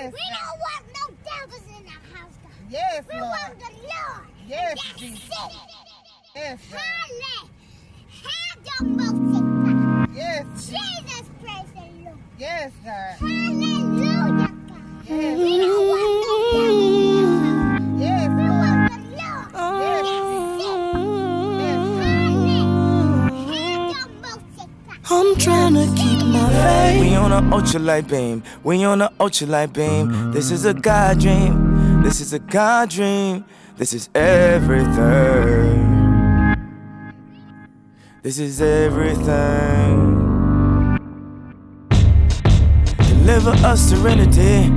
Yes, We God. don't want no devils in our house, God. Yes, We Lord. want the Lord. Yes, That's Jesus. it. Yes, God. Halle. Have your mercy, Yes, God. Jesus. Jesus, praise the Lord. Yes, God. Hallelujah, God. Yes, We don't want faith. We on a ultralight beam. We on a ultralight beam. This is a God dream. This is a God dream. This is everything. This is everything. Deliver us serenity.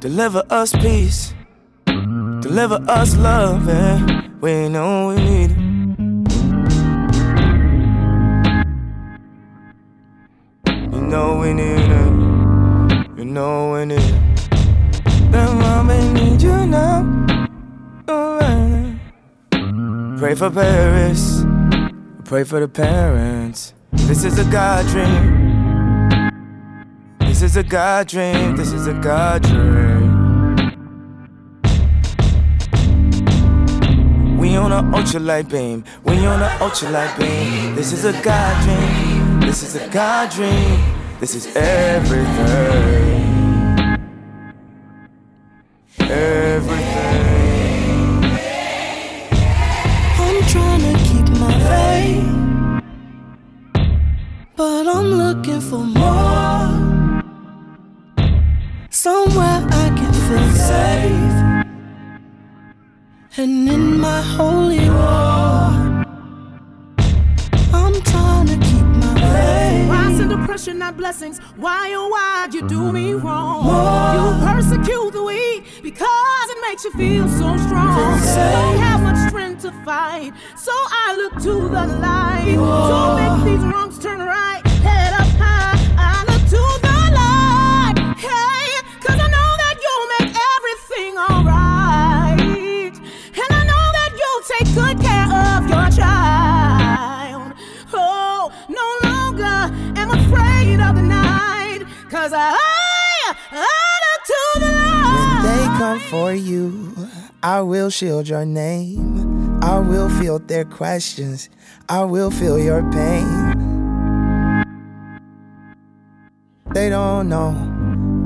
Deliver us peace. Deliver us love. And we know we need it. You know need it. Know we need you now. Pray for Paris. Pray for the parents. This is a God dream. This is a God dream. This is a God dream. We on a ultralight beam. We on a ultralight beam. This is a God dream. This is a God dream. This is everything. Everything. I'm trying to keep my faith. But I'm looking for more. Somewhere I can feel safe. And in my holy war, To not blessings. Why, oh, why you do me wrong? You persecute the weak because it makes you feel so strong. Don't have much strength to fight, so I look to the light to make these wrongs turn right. Cause I, I to the light. They come for you. I will shield your name. I will field their questions. I will feel your pain. They don't know.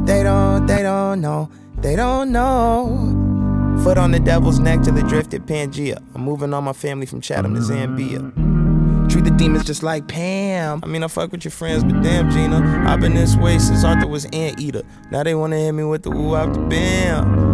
They don't, they don't know. They don't know. Foot on the devil's neck till it drifted Pangea. I'm moving all my family from Chatham to Zambia. Treat the demons just like Pam. I mean, I fuck with your friends, but damn, Gina. I've been this way since Arthur was Anteater. Now they wanna hit me with the woo the bam.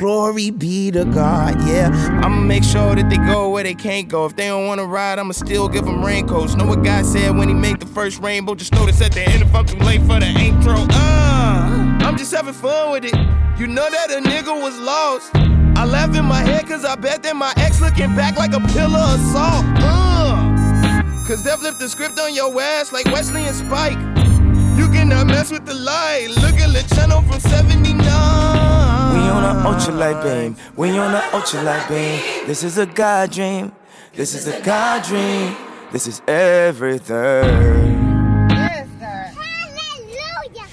Glory be to God, yeah. I'ma make sure that they go where they can't go. If they don't wanna ride, I'ma still give them raincoats. Know what God said when he made the first rainbow? Just notice at the end if I'm too late for the intro. Uh, I'm just having fun with it. You know that a nigga was lost. I laugh in my head cause I bet that my ex looking back like a pillar of salt. Uh, cause they flipped the script on your ass like Wesley and Spike. You cannot mess with the light. Look at the channel from 79. We on a ultralight beam. We on a ultralight beam. This is a God dream. This is a God dream. This is everything. yes, God. Hallelujah.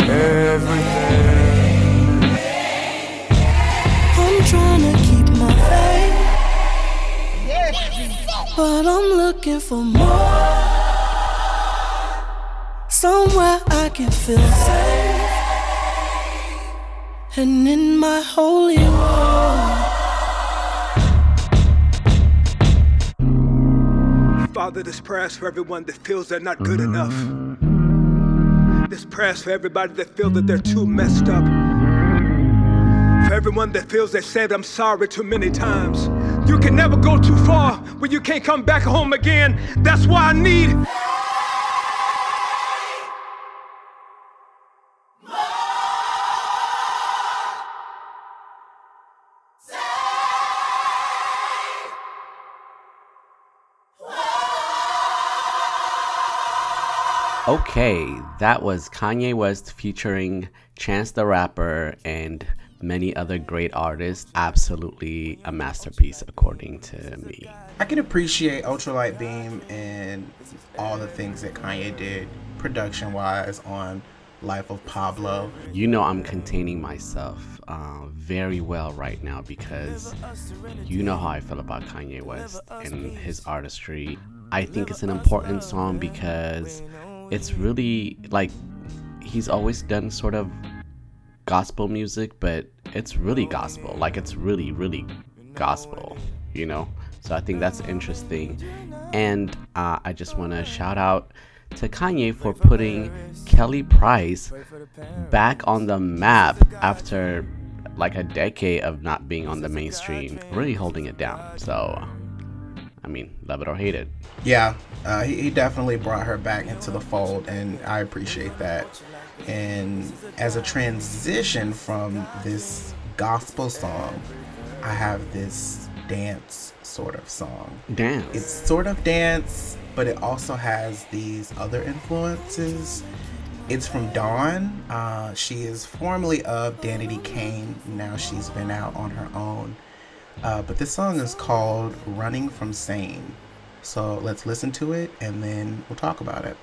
Everything. I'm trying to keep my faith. Yes, But I'm looking for more. Somewhere I can feel safe. And in my holy war. Father, this prayer's for everyone that feels they're not good enough. This prayer's for everybody that feels that they're too messed up. For everyone that feels they said I'm sorry too many times. You can never go too far when you can't come back home again. That's why I need. Okay, that was Kanye West featuring Chance the Rapper and many other great artists. Absolutely a masterpiece, according to me. I can appreciate Ultralight Beam and all the things that Kanye did production wise on Life of Pablo. You know, I'm containing myself uh, very well right now because you know how I feel about Kanye West and his artistry. I think it's an important song because it's really like he's always done sort of gospel music, but it's really gospel. Like it's really, really gospel, you know? So I think that's interesting. And uh, I just want to shout out to Kanye for putting Kelly Price back on the map after like a decade of not being on the mainstream, really holding it down. So, I mean, love it or hate it. Yeah, uh, he, he definitely brought her back into the fold, and I appreciate that. And as a transition from this gospel song, I have this dance sort of song. Dance. It's sort of dance, but it also has these other influences. It's from Dawn. Uh, she is formerly of Danity Kane. Now she's been out on her own. Uh, but this song is called Running from Sane. So let's listen to it and then we'll talk about it.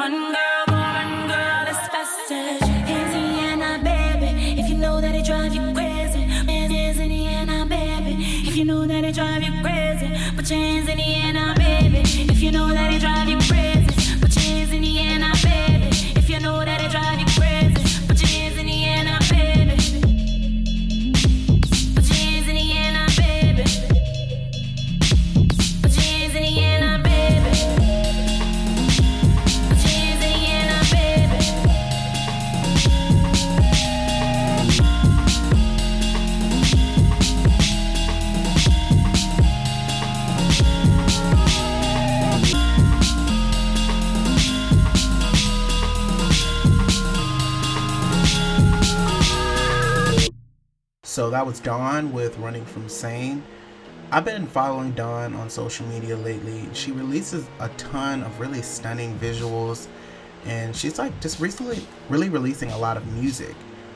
Run, girl, run, girl, baby, if you know that it drive you crazy. Hands in the air baby. If you know that it you crazy, put your hands in the air That was Dawn with Running from Sane. I've been following Dawn on social media lately. She releases a ton of really stunning visuals, and she's like just recently really releasing a lot of music.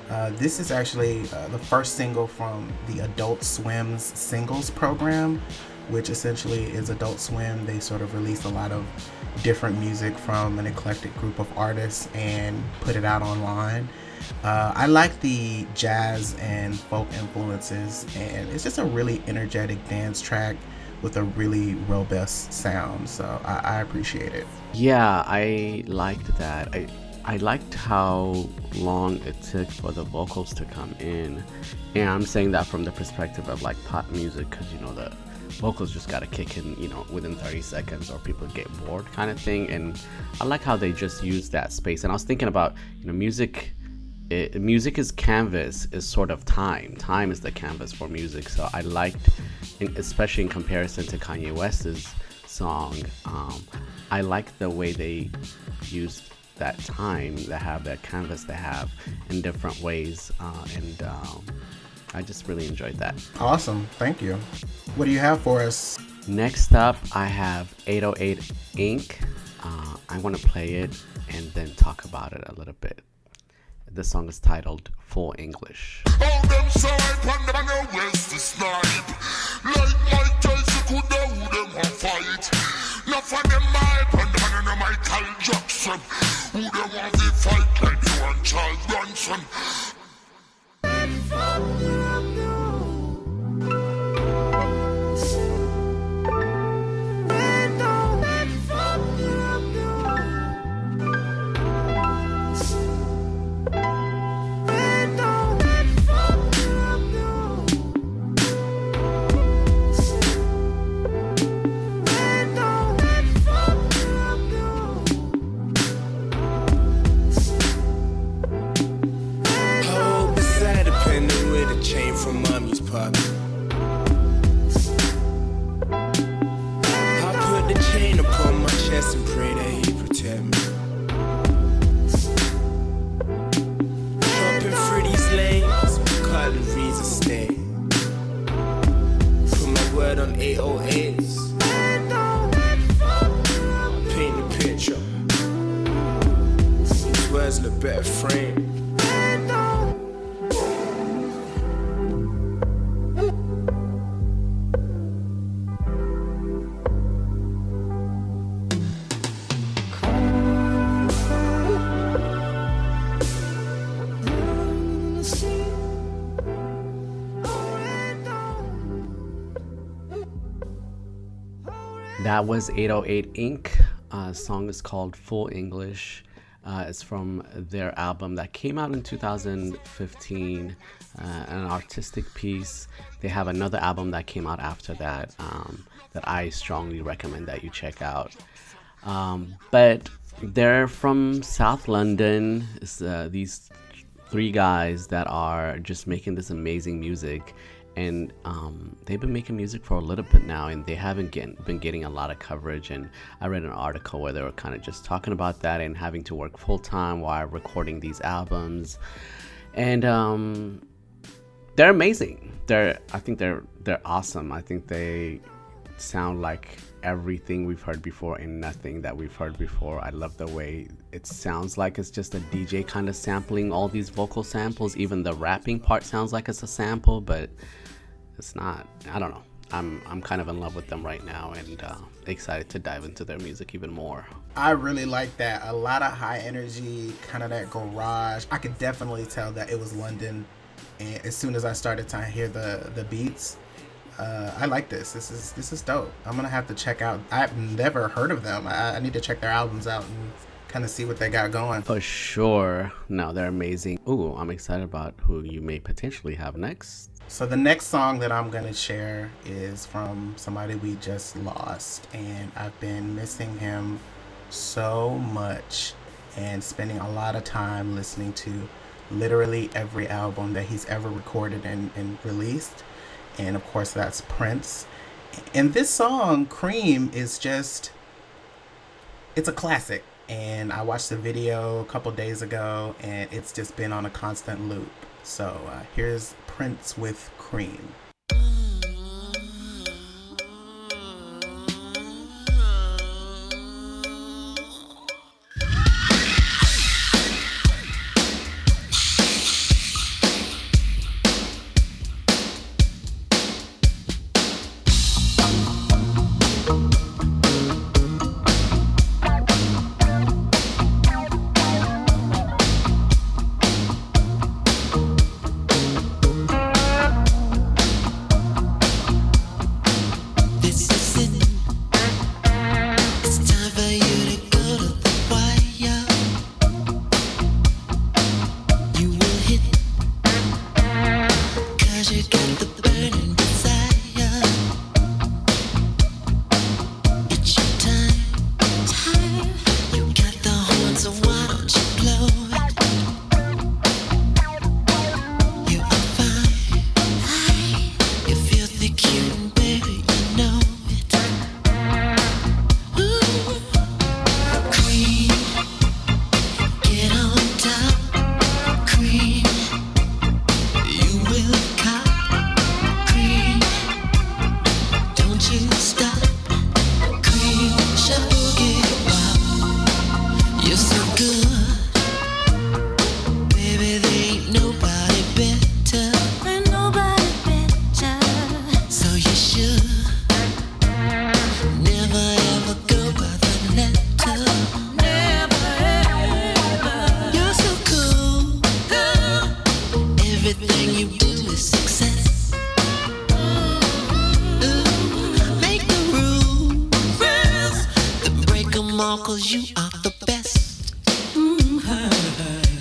Uh, this is actually uh, the first single from the Adult Swim's singles program, which essentially is Adult Swim. They sort of release a lot of different music from an eclectic group of artists and put it out online. Uh, I like the jazz and folk influences, and it's just a really energetic dance track with a really robust sound. So I, I appreciate it. Yeah, I liked that. I I liked how long it took for the vocals to come in, and I'm saying that from the perspective of like pop music, because you know the vocals just gotta kick in, you know, within 30 seconds, or people get bored, kind of thing. And I like how they just use that space. And I was thinking about, you know, music it, music is canvas is sort of time time is the canvas for music so i liked in, especially in comparison to kanye west's song um, i like the way they used that time they have that canvas they have in different ways uh, and um, i just really enjoyed that. Awesome. Thank you. What do you have for us? next up i have 808 inc. Uh, i want to play it and then talk about it a little bit. The song is titled full english That was 808ink. Uh, song is called Full English. Uh, it's from their album that came out in 2015, uh, an artistic piece. They have another album that came out after that um, that I strongly recommend that you check out. Um, but they're from South London. Uh, these three guys that are just making this amazing music and um, they've been making music for a little bit now and they haven't get, been getting a lot of coverage and i read an article where they were kind of just talking about that and having to work full-time while recording these albums and um, they're amazing they're i think they're they're awesome i think they sound like everything we've heard before and nothing that we've heard before. I love the way it sounds like it's just a DJ kind of sampling all these vocal samples. Even the rapping part sounds like it's a sample, but it's not. I don't know. I'm I'm kind of in love with them right now and uh, excited to dive into their music even more. I really like that. A lot of high energy, kind of that garage. I could definitely tell that it was London. And as soon as I started to hear the the beats, uh, I like this. This is this is dope. I'm gonna have to check out. I've never heard of them. I, I need to check their albums out and kind of see what they got going. For sure. No, they're amazing. Ooh, I'm excited about who you may potentially have next. So the next song that I'm gonna share is from somebody we just lost, and I've been missing him so much, and spending a lot of time listening to literally every album that he's ever recorded and, and released, and of course that's Prince. And this song, Cream, is just it's a classic. And I watched the video a couple days ago, and it's just been on a constant loop. So uh, here's Prince with Cream.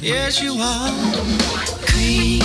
也许我可以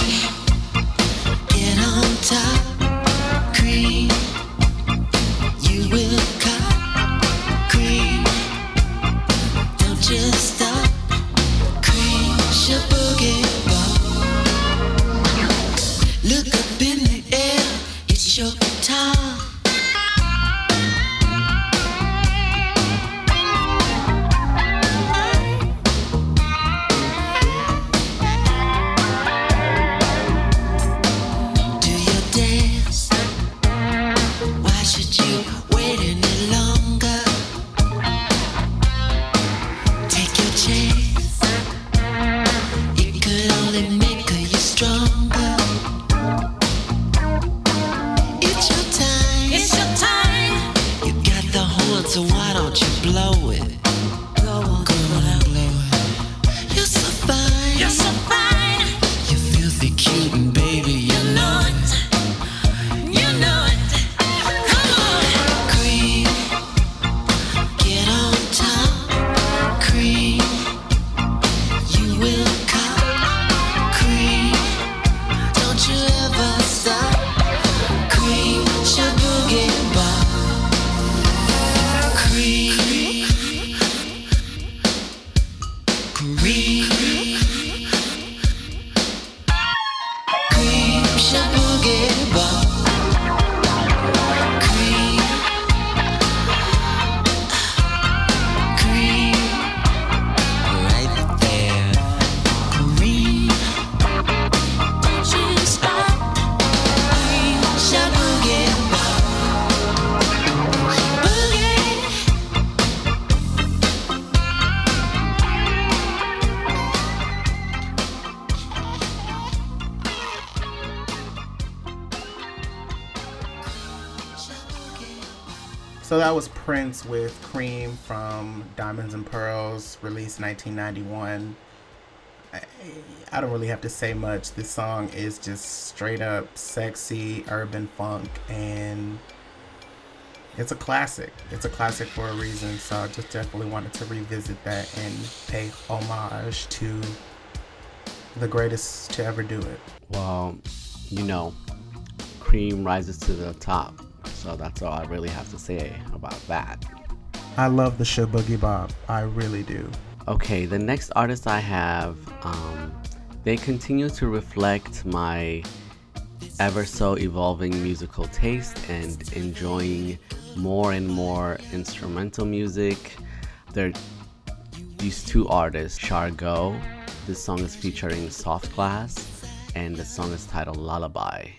with Cream from Diamonds and Pearls, released 1991. I, I don't really have to say much. This song is just straight up sexy urban funk, and it's a classic. It's a classic for a reason. So I just definitely wanted to revisit that and pay homage to the greatest to ever do it. Well, you know, cream rises to the top. So that's all I really have to say about that. I love the show Boogie Bob. I really do. Okay, the next artist I have, um, they continue to reflect my ever so evolving musical taste and enjoying more and more instrumental music. They're these two artists, Chargaux. This song is featuring Soft Glas, and the song is titled Lullaby.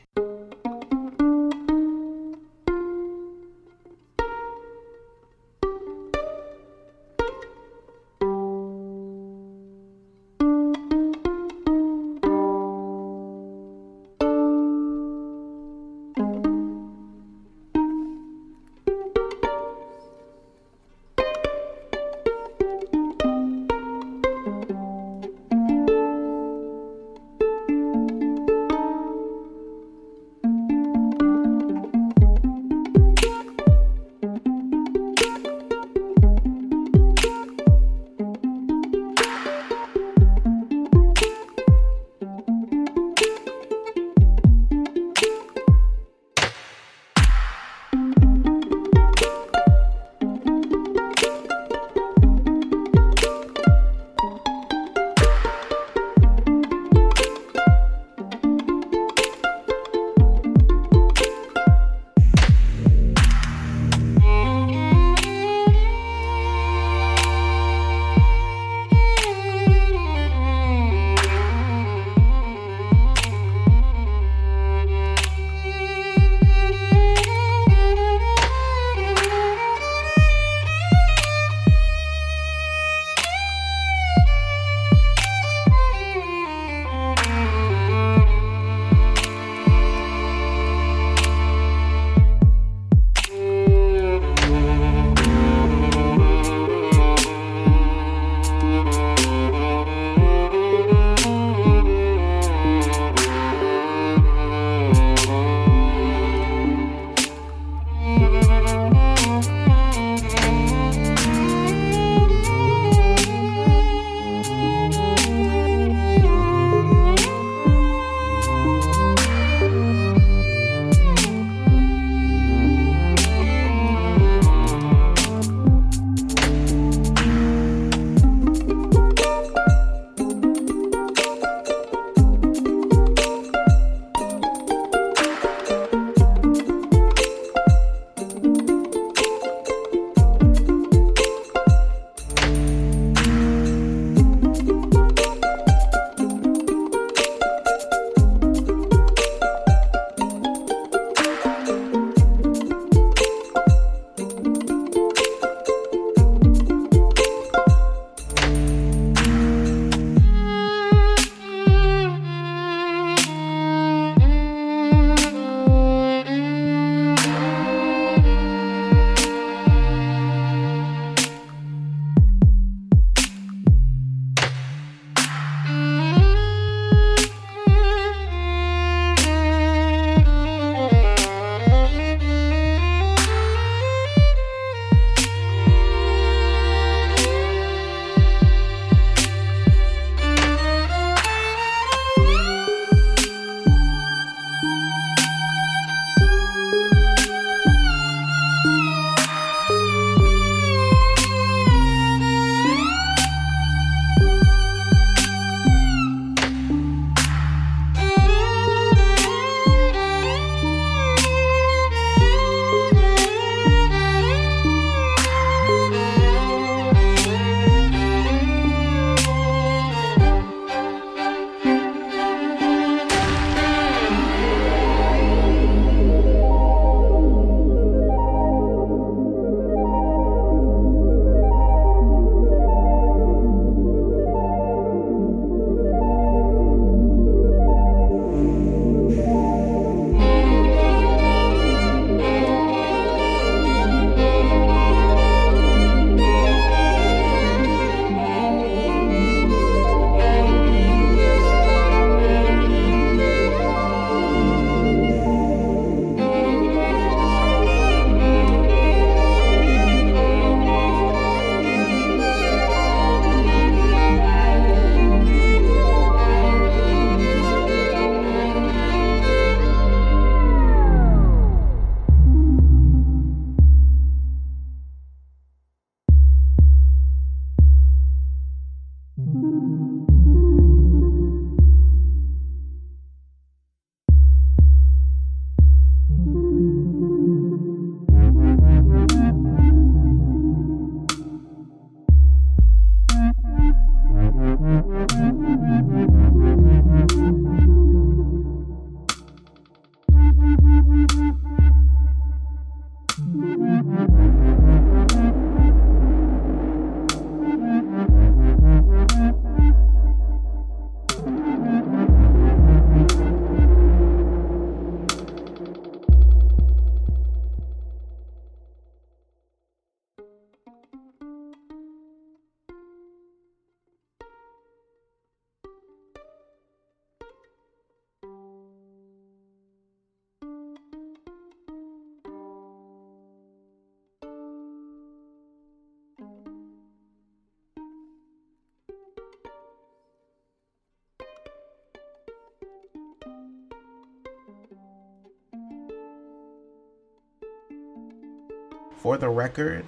The record,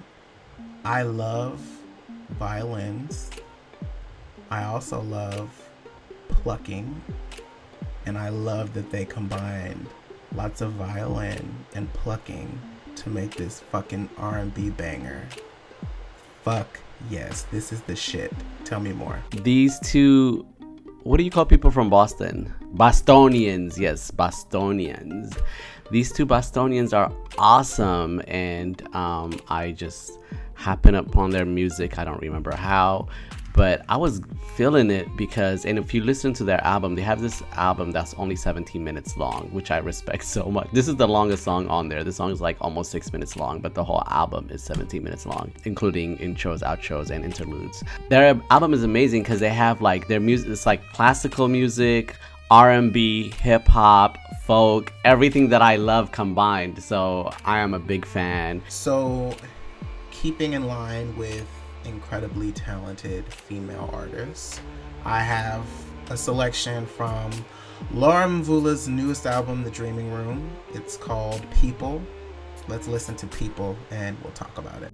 I love violins. I also love plucking. And I love that they combined lots of violin and plucking to make this fucking R&B banger. Fuck yes, this is the shit. Tell me more. These two, what do you call people from Boston? Bostonians, yes, Bostonians. These two Bostonians are awesome, and um, I just happened upon their music. I don't remember how, but I was feeling it because, and if you listen to their album, they have this album that's only 17 minutes long, which I respect so much. This is the longest song on there. The song is like almost six minutes long, but the whole album is 17 minutes long, including intros, outros, and interludes. Their album is amazing because they have like their music, it's like classical music, R&B, hip hop, folk, everything that I love combined. So I am a big fan. So, keeping in line with incredibly talented female artists, I have a selection from Laura Mvula's newest album, The Dreaming Room. It's called People. Let's listen to People and we'll talk about it.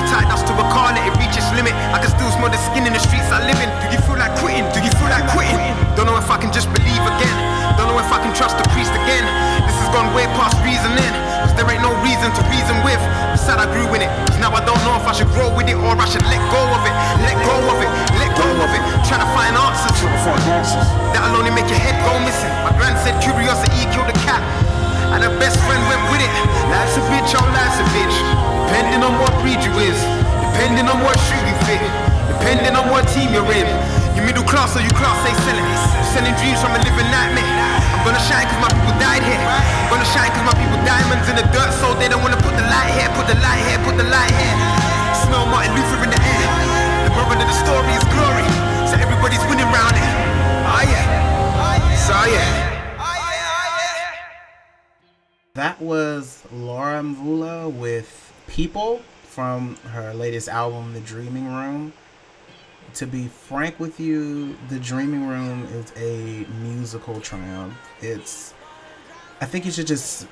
Reached our limit. They us to a car, let it reach its limit. I can still smell the skin in the streets I live in. Do you feel like quitting? Do you feel like quitting? Don't know if I can just believe again. Don't know if I can trust the priest again. This has gone way past reasoning. Cause there ain't no reason to reason with. Sad I grew in it. Cause now I don't know if I should grow with it or I should let go of it. Let go of it. Let go of it. Trying to find answers. That'll only make your head go missing. My grand said curiosity killed the cat. And her best friend went with it. Life's a bitch, oh life's a bitch. Depending on what breed you is. Depending on what shoe you fit. Depending on what team you're in. You middle class or you class A selling. Selling dreams from a living nightmare. I'm gonna shine cause my people died here. I'm gonna shine cause my people diamonds in the dirt so they don't wanna put the light here. Put the light here, put the light here. Smell Martin Luther in the air. The moral of the story is glory. So everybody's winning round it. Oh yeah. So yeah. People from her latest album, The Dreaming Room. To be frank with you, The Dreaming Room is a musical triumph. It's, I think you should just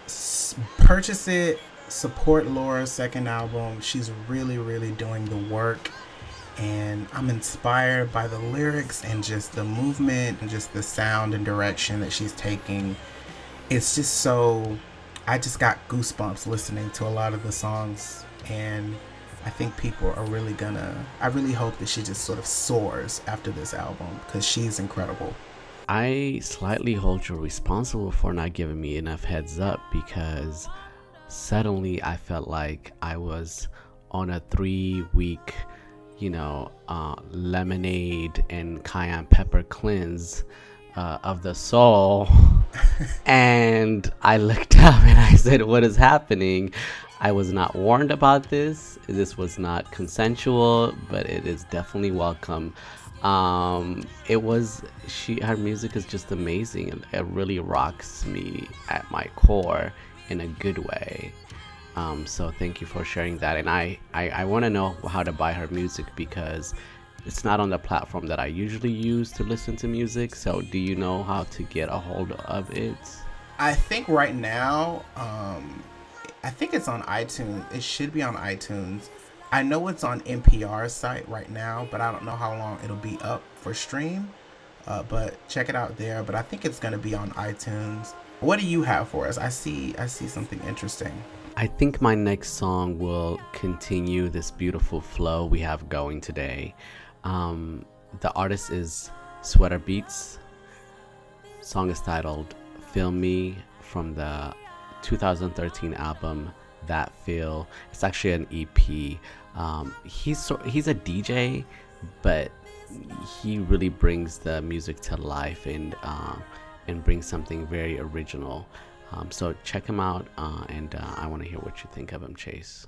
purchase it, support Laura's second album. She's really, really doing the work. And I'm inspired by the lyrics and just the movement and just the sound and direction that she's taking. It's just so I just got goosebumps listening to a lot of the songs, and I think people are really gonna. I really hope that she just sort of soars after this album because she's incredible. I slightly hold you responsible for not giving me enough heads up because suddenly I felt like I was on a three week, you know, uh, lemonade and cayenne pepper cleanse uh, of the soul. and I looked up and I said, What is happening? I was not warned about this. This was not consensual, but it is definitely welcome. Um, it was she. Her music is just amazing, and it really rocks me at my core in a good way. Um, so thank you for sharing that. And I, I, I want to know how to buy her music because it's not on the platform that I usually use to listen to music. So do you know how to get a hold of it? I think right now, um, I think it's on iTunes. It should be on iTunes. I know it's on NPR's site right now, but I don't know how long it'll be up for stream. Uh, but check it out there. But I think it's gonna be on iTunes. What do you have for us? I see. I see something interesting. I think my next song will continue this beautiful flow we have going today. Um, the artist is Sweater Beats. Song is titled "Feel Me" from the 2013 album That Feel. It's actually an EP. Um, he's so, he's a DJ, but he really brings the music to life and uh, and brings something very original. Um, so check him out, uh, and uh, I want to hear what you think of him, Chase.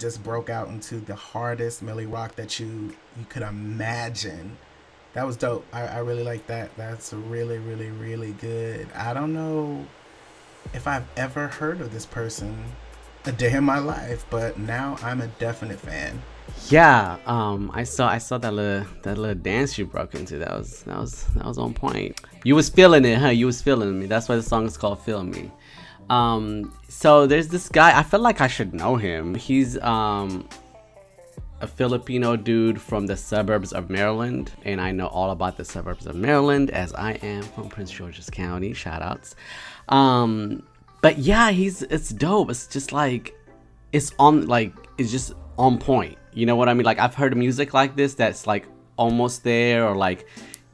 Just broke out into the hardest Millie Rock that you you could imagine. That was dope. I, I really like that. That's really, really, really good. I don't know if I've ever heard of this person a day in my life, but now I'm a definite fan. Yeah, um, I saw I saw that little that little dance you broke into. That was that was that was on point. You was feeling it, huh? You was feeling me. That's why the song is called "Feel Me." Um, so there's this guy. I feel like I should know him. He's um a Filipino dude from the suburbs of Maryland, and I know all about the suburbs of Maryland as I am from Prince George's County. Shout outs. Um, but yeah, he's it's dope. It's just like it's on like it's just on point. You know what I mean? Like I've heard music like this that's like almost there or like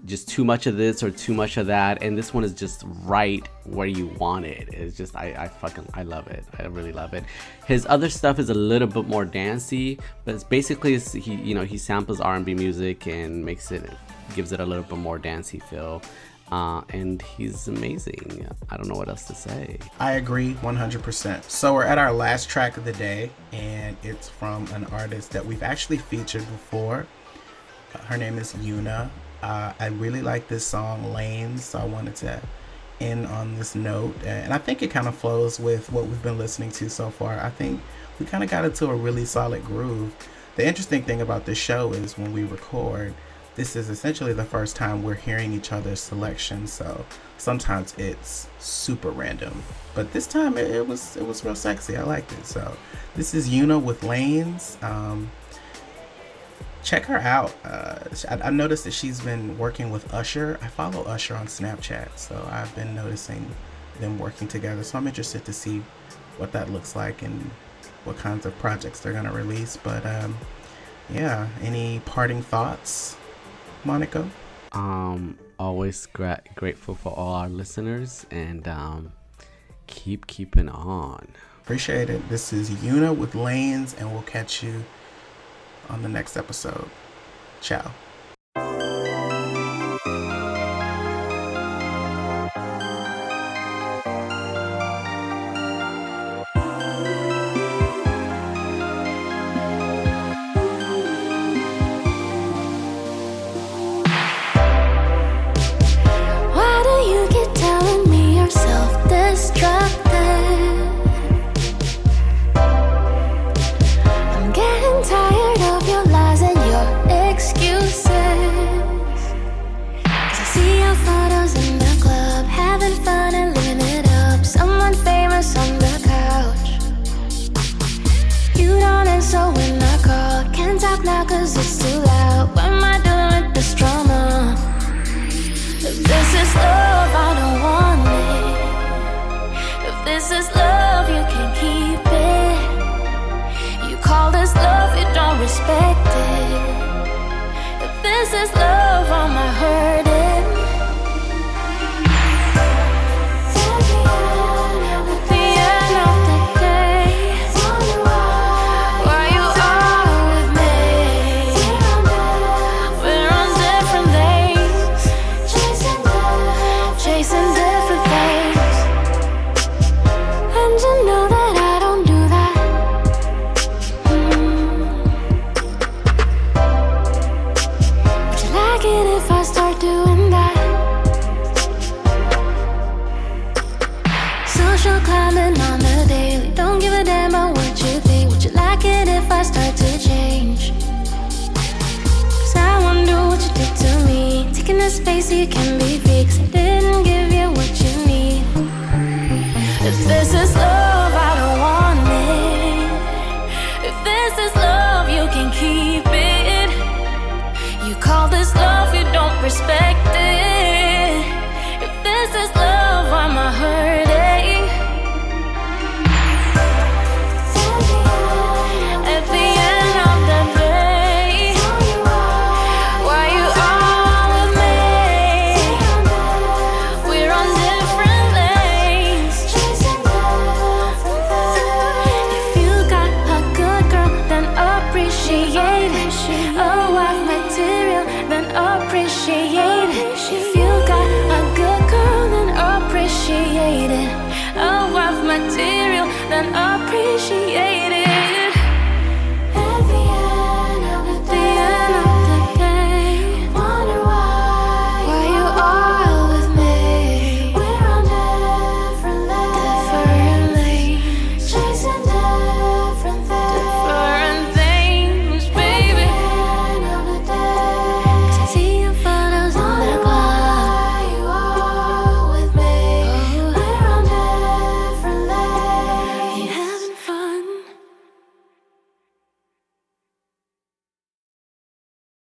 just too much of this or too much of that and this one is just right where you want it it's just i, I fucking i love it i really love it his other stuff is a little bit more dancey but it's basically it's, he you know he samples r&b music and makes it gives it a little bit more dancey feel uh, and he's amazing i don't know what else to say I agree 100%. So we're at our last track of the day, and it's from an artist that we've actually featured before. Her name is Yuna. Uh, I really like this song, Lanes, so I wanted to end on this note. And I think it kind of flows with what we've been listening to so far. I think we kind of got into a really solid groove. The interesting thing about this show is when we record, this is essentially the first time we're hearing each other's selections. So sometimes it's super random, but this time it, it was it was real sexy. I liked it. So this is Yuna with Lanes. Um, check her out. Uh, I, I noticed that she's been working with Usher. I follow Usher on Snapchat, so I've been noticing them working together. So I'm interested to see what that looks like and what kinds of projects they're gonna release. But um, yeah, any parting thoughts, Monica? um always gra- grateful for all our listeners and um keep keeping on Appreciate it. This is Yuna with Lanes, and we'll catch you on the next episode. Ciao. 'Cause it's too loud. What am I doing with this drama? If this is love, I don't want it. If this is love, you can keep it. You call this love, you don't respect it. If this is love, You can be